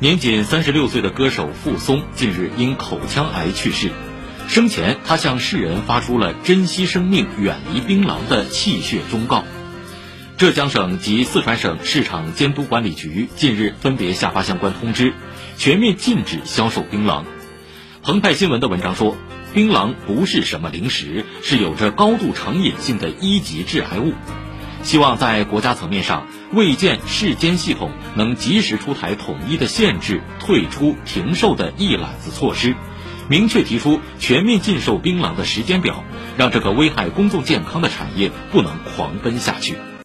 年仅三十六岁的歌手傅松近日因口腔癌去世。生前，他向世人发出了珍惜生命、远离槟榔的气血忠告。浙江省及四川省市场监督管理局近日分别下发相关通知，全面禁止销售槟榔。澎湃新闻的文章说，槟榔不是什么零食，是有着高度成瘾性的一级致癌物。希望在国家层面上，卫健市监系统能及时出台统一的限制、退出、停售的一揽子措施。明确提出全面禁售槟榔的时间表，让这个危害公众健康的产业不能狂奔下去。